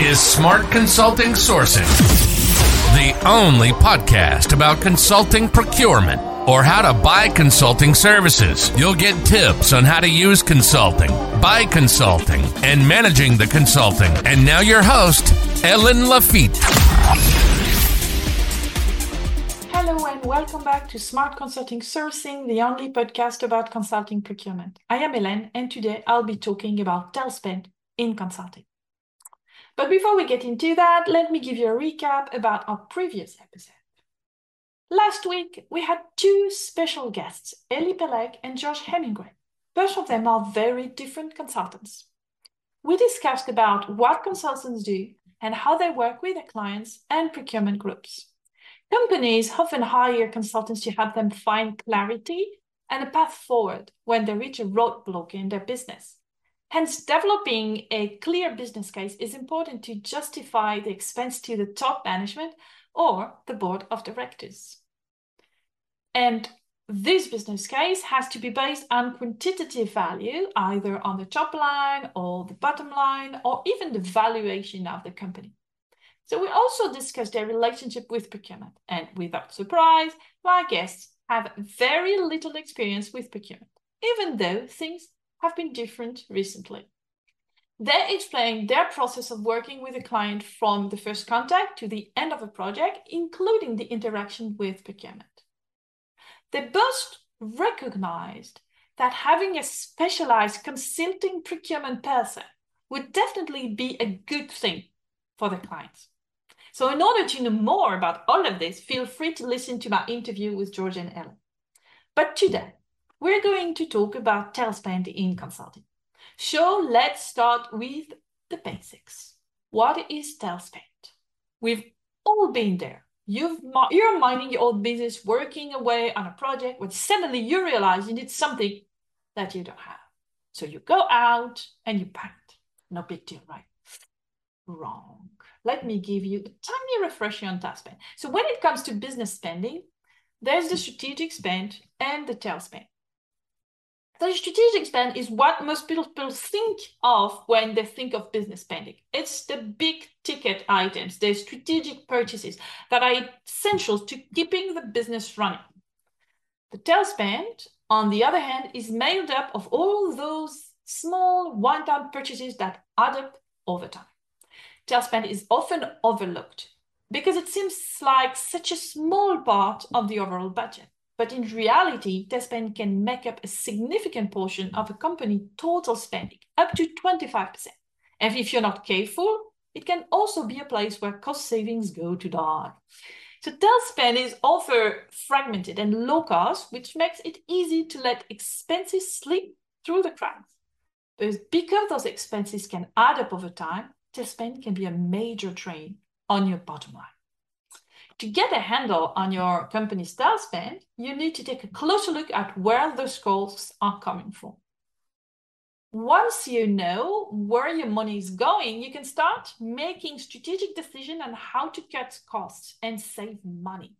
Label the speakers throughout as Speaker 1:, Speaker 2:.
Speaker 1: is Smart Consulting Sourcing, the only podcast about consulting procurement or how to buy consulting services. You'll get tips on how to use consulting, buy consulting, and managing the consulting. And now your host, Ellen Lafitte.
Speaker 2: Hello and welcome back to Smart Consulting Sourcing, the only podcast about consulting procurement. I am Ellen, and today I'll be talking about tail spend in consulting. But before we get into that, let me give you a recap about our previous episode. Last week, we had two special guests, Ellie Peleg and Josh Hemingway. Both of them are very different consultants. We discussed about what consultants do and how they work with their clients and procurement groups. Companies often hire consultants to help them find clarity and a path forward when they reach a roadblock in their business. Hence, developing a clear business case is important to justify the expense to the top management or the board of directors. And this business case has to be based on quantitative value, either on the top line or the bottom line, or even the valuation of the company. So we also discussed their relationship with procurement. And without surprise, my guests have very little experience with procurement, even though things have been different recently. They explain their process of working with a client from the first contact to the end of a project, including the interaction with procurement. They both recognized that having a specialized consulting procurement person would definitely be a good thing for the clients. So in order to know more about all of this, feel free to listen to my interview with George and Ellen. But today, we're going to talk about tail spend in consulting. So let's start with the basics. What is tail spend? We've all been there. You've, you're minding your own business, working away on a project, when suddenly you realize you need something that you don't have. So you go out and you paint. No big deal, right? Wrong. Let me give you a tiny refresher on tail spend. So when it comes to business spending, there's the strategic spend and the tail spend. The strategic spend is what most people think of when they think of business spending. It's the big ticket items, the strategic purchases that are essential to keeping the business running. The tail spend, on the other hand, is made up of all those small one-time purchases that add up over time. Tail spend is often overlooked because it seems like such a small part of the overall budget. But in reality, tail spend can make up a significant portion of a company total spending, up to 25%. And if you're not careful, it can also be a place where cost savings go to die. So tail spend is often fragmented and low cost, which makes it easy to let expenses slip through the cracks. But because those expenses can add up over time, tail spend can be a major drain on your bottom line to get a handle on your company's tail spend, you need to take a closer look at where those costs are coming from. Once you know where your money is going, you can start making strategic decisions on how to cut costs and save money.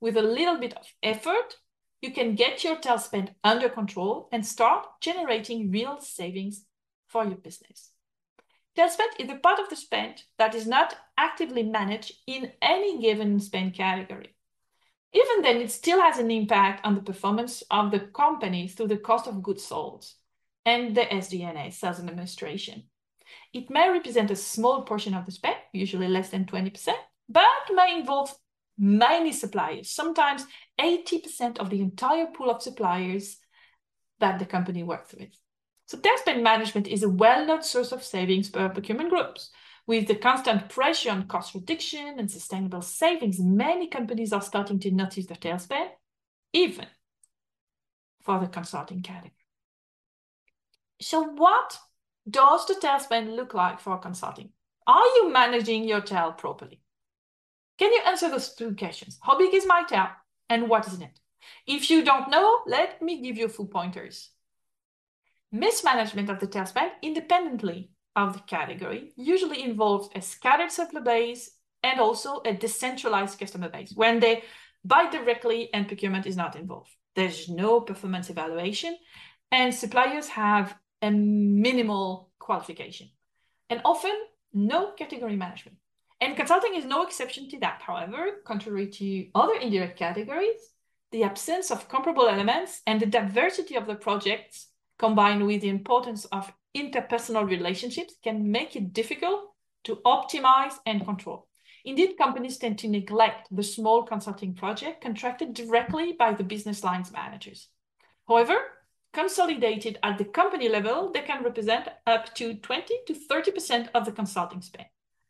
Speaker 2: With a little bit of effort, you can get your tail spend under control and start generating real savings for your business. Tail spend is the part of the spend that is not actively managed in any given spend category. Even then, it still has an impact on the performance of the company through the cost of goods sold and the SG&A, sales and administration. It may represent a small portion of the spend, usually less than 20%, but may involve many suppliers, sometimes 80% of the entire pool of suppliers that the company works with. So tail spend management is a well-known source of savings for procurement groups. With the constant pressure on cost reduction and sustainable savings, many companies are starting to notice the tail spend, even for the consulting category. So what does the tail spend look like for consulting? Are you managing your tail properly? Can you answer those two questions? How big is my tail and what is in it? If you don't know, let me give you a few pointers. Mismanagement of the tail spend independently of the category usually involves a scattered supply base and also a decentralized customer base when they buy directly and procurement is not involved. There's no performance evaluation and suppliers have a minimal qualification. And often no category management. And consulting is no exception to that. However, contrary to other indirect categories, the absence of comparable elements and the diversity of the projects combined with the importance of interpersonal relationships can make it difficult to optimize and control. Indeed, companies tend to neglect the small consulting project contracted directly by the business lines managers. However, consolidated at the company level, they can represent up to 20 to 30% of the consulting spend.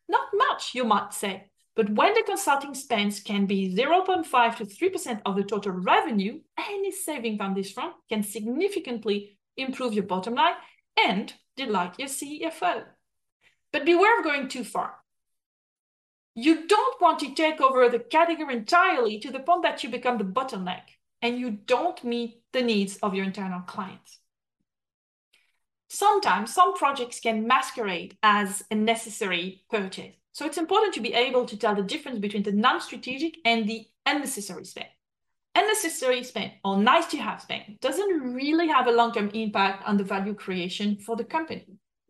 Speaker 2: Not much, you might say, but when the consulting spends can be 0.5 to 3% of the total revenue, any saving on this front can significantly improve your bottom line and delight your CFO. But beware of going too far. You don't want to take over the category entirely to the point that you become the bottleneck and you don't meet the needs of your internal clients. Sometimes some projects can masquerade as a necessary purchase. So it's important to be able to tell the difference between the non-strategic and the unnecessary spend. Unnecessary spend or nice to have spend doesn't really have a long-term impact on the value creation for the company.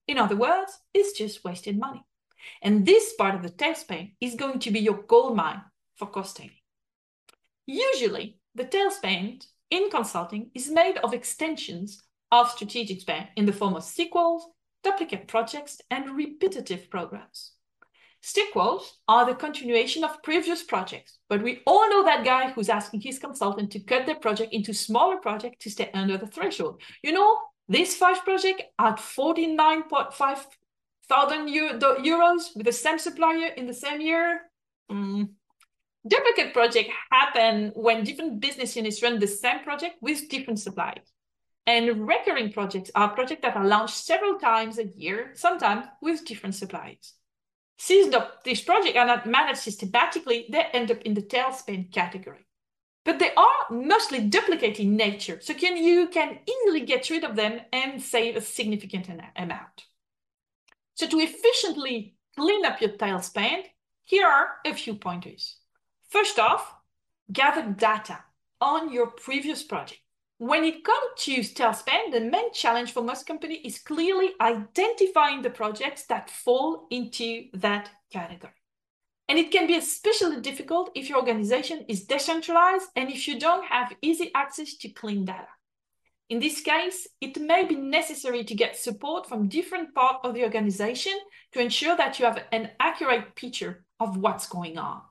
Speaker 2: In other words, it's just wasted money. And this part of the tail spend is going to be your gold mine for cost saving. Usually, the tail spend in consulting is made of extensions of strategic spend in the form of sequels, duplicate projects, and repetitive programs. Sequels are the continuation of previous projects, but we all know that guy who's asking his consultant to cut their project into smaller projects to stay under the threshold. You know, this five project at 49.5 thousand euros with the same supplier in the same year. Mm. Duplicate project happen when different business units run the same project with different suppliers. And recurring projects are projects that are launched several times a year, sometimes with different suppliers. Since the, these projects are not managed systematically, they end up in the tail spend category. But they are mostly duplicate in nature, so can, you can easily get rid of them and save a significant amount. So to efficiently clean up your tail spend, here are a few pointers. First off, gather data on your previous project. When it comes to tail spend, the main challenge for most companies is clearly identifying the projects that fall into that category. And it can be especially difficult if your organization is decentralized and if you don't have easy access to clean data. In this case, it may be necessary to get support from different parts of the organization to ensure that you have an accurate picture of what's going on.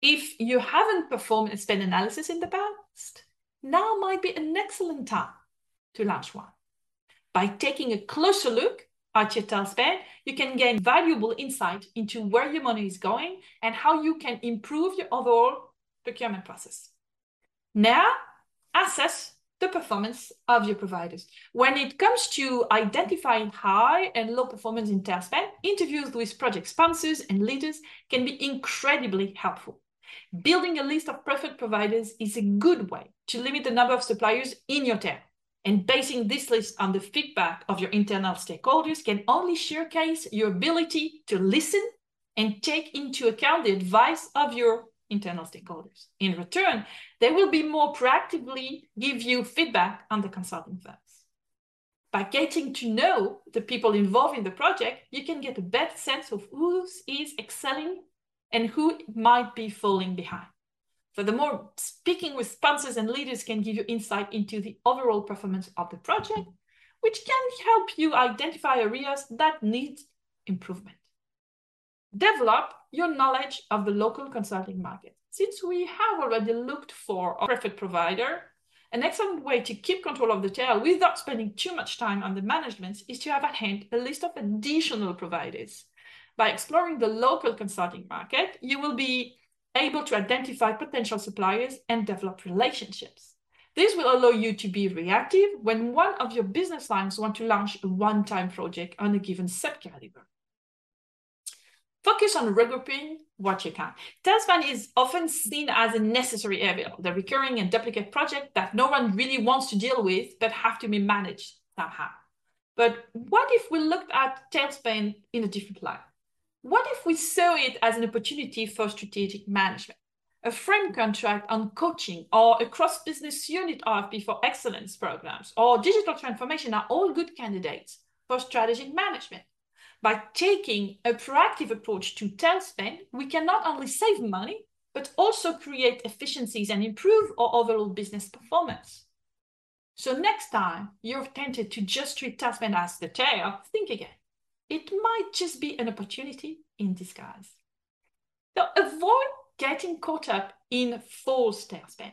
Speaker 2: If you haven't performed a spend analysis in the past, now might be an excellent time to launch one. By taking a closer look at your tail spend, you can gain valuable insight into where your money is going and how you can improve your overall procurement process. Now, assess the performance of your providers. When it comes to identifying high and low performance in tail spend, interviews with project sponsors and leaders can be incredibly helpful. Building a list of preferred providers is a good way to limit the number of suppliers in your tail. And basing this list on the feedback of your internal stakeholders can only showcase your ability to listen and take into account the advice of your internal stakeholders. In return, they will be more proactively give you feedback on the consulting firms. By getting to know the people involved in the project, you can get a better sense of who is excelling and who might be falling behind. Furthermore, speaking with sponsors and leaders can give you insight into the overall performance of the project, which can help you identify areas that need improvement. Develop your knowledge of the local consulting market. Since we have already looked for a preferred provider, an excellent way to keep control of the tail without spending too much time on the management is to have at hand a list of additional providers. By exploring the local consulting market, you will be able to identify potential suppliers and develop relationships. This will allow you to be reactive when one of your business lines want to launch a one-time project on a given subcategory. Focus on regrouping what you can. Spend is often seen as a necessary evil, the recurring and duplicate project that no one really wants to deal with, but have to be managed somehow. But what if we looked at tail spend in a different light? What if we saw it as an opportunity for strategic management? A frame contract on coaching or a cross-business unit RFP for excellence programs or digital transformation are all good candidates for strategic management. by taking a proactive approach to tail spend, we can not only save money, but also create efficiencies and improve our overall business performance. So next time you're tempted to just treat tail spend as the tail, think again. It might just be an opportunity in disguise. So avoid getting caught up in false tailspin.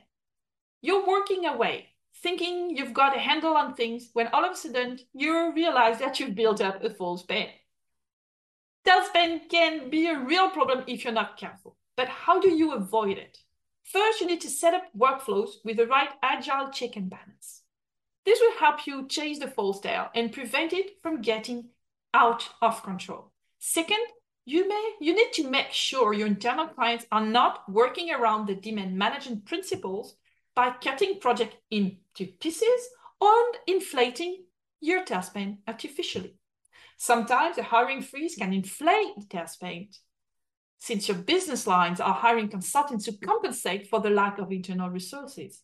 Speaker 2: You're working away, thinking you've got a handle on things, when all of a sudden you realize that you've built up a false spend. Tailspin can be a real problem if you're not careful. But how do you avoid it? First, you need to set up workflows with the right agile check and balance. This will help you chase the false tail and prevent it from getting out of control. Second, you may you need to make sure your internal clients are not working around the demand management principles by cutting project into pieces or inflating your tail spend artificially. Sometimes a hiring freeze can inflate the tail spend since your business lines are hiring consultants to compensate for the lack of internal resources.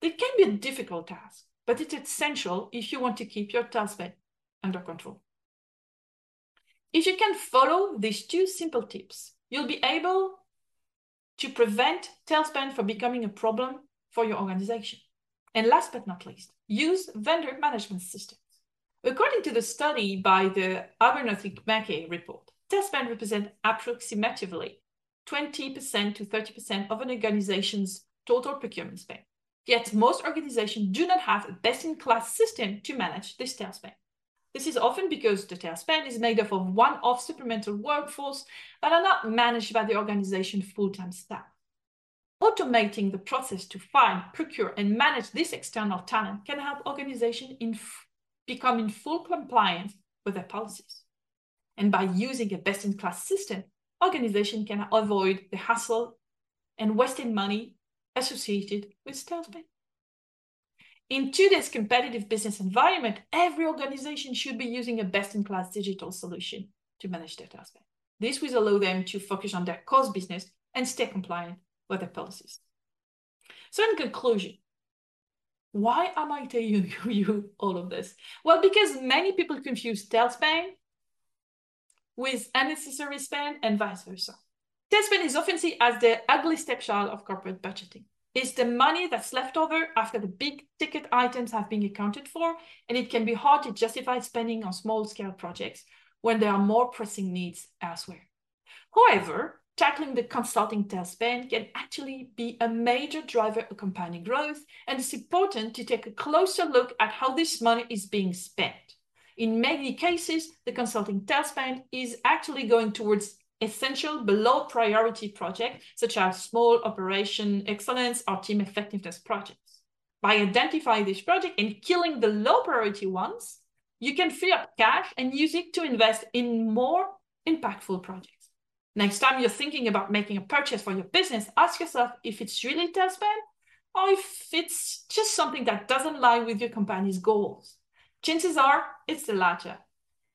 Speaker 2: It can be a difficult task, but it's essential if you want to keep your tail spend under control. If you can follow these two simple tips, you'll be able to prevent tail spend from becoming a problem for your organization. And last but not least, use vendor management systems. According to the study by the Abernethy Mackey report, tail spend represents approximately 20% to 30% of an organization's total procurement spend. Yet most organizations do not have a best-in-class system to manage this tail spend. This is often because the tail spend is made up of one-off supplemental workforce that are not managed by the organization's full-time staff. Automating the process to find, procure, and manage this external talent can help organizations in become in full compliance with their policies. And by using a best-in-class system, organizations can avoid the hassle and wasting money associated with tail spend. In today's competitive business environment, every organization should be using a best-in-class digital solution to manage their spend. This will allow them to focus on their core business and stay compliant with their policies. So in conclusion, why am I telling you all of this? Well, because many people confuse spend with unnecessary spend and vice versa. Spend is often seen as the ugly stepchild of corporate budgeting. It's the money that's left over after the big ticket items have been accounted for, and it can be hard to justify spending on small scale projects when there are more pressing needs elsewhere. However, tackling the consulting tail spend can actually be a major driver of company growth, and it's important to take a closer look at how this money is being spent. In many cases, the consulting tail spend is actually going towards essential below priority projects, such as small operation excellence or team effectiveness projects. By identifying this project and killing the low priority ones, you can free up cash and use it to invest in more impactful projects. Next time you're thinking about making a purchase for your business, ask yourself if it's really tail spend or if it's just something that doesn't lie with your company's goals. Chances are it's the latter.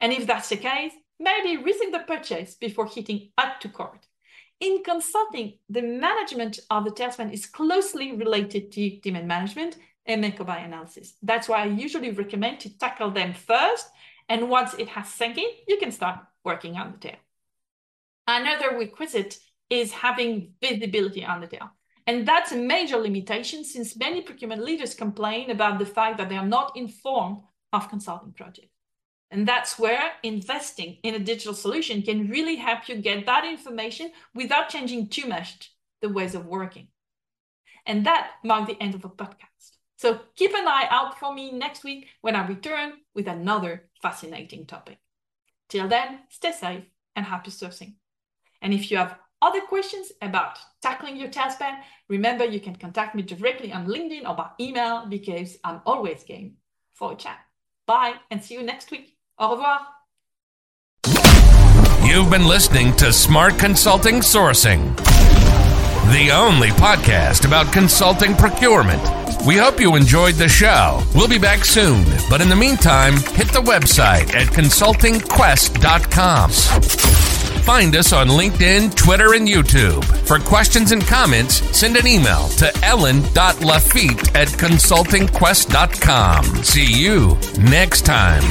Speaker 2: And if that's the case, maybe rethink the purchase before hitting add to cart. In consulting, the management of the tail spend is closely related to demand management and make buy analysis. That's why I usually recommend to tackle them first. And once it has sunk in, you can start working on the tail. Another requisite is having visibility on the tail. And that's a major limitation since many procurement leaders complain about the fact that they are not informed of consulting projects. And that's where investing in a digital solution can really help you get that information without changing too much the ways of working. And that marked the end of the podcast. So keep an eye out for me next week when I return with another fascinating topic. Till then, stay safe and happy sourcing. And if you have other questions about tackling your tail spend, remember you can contact me directly on LinkedIn or by email because I'm always game for a chat. Bye and see you next week. Au revoir.
Speaker 1: You've been listening to Smart Consulting Sourcing, the only podcast about consulting procurement. We hope you enjoyed the show. We'll be back soon, but in the meantime, hit the website at consultingquest.com. Find us on LinkedIn, Twitter, and YouTube. For questions and comments, send an email to ellen.lafitte at consultingquest.com. See you next time.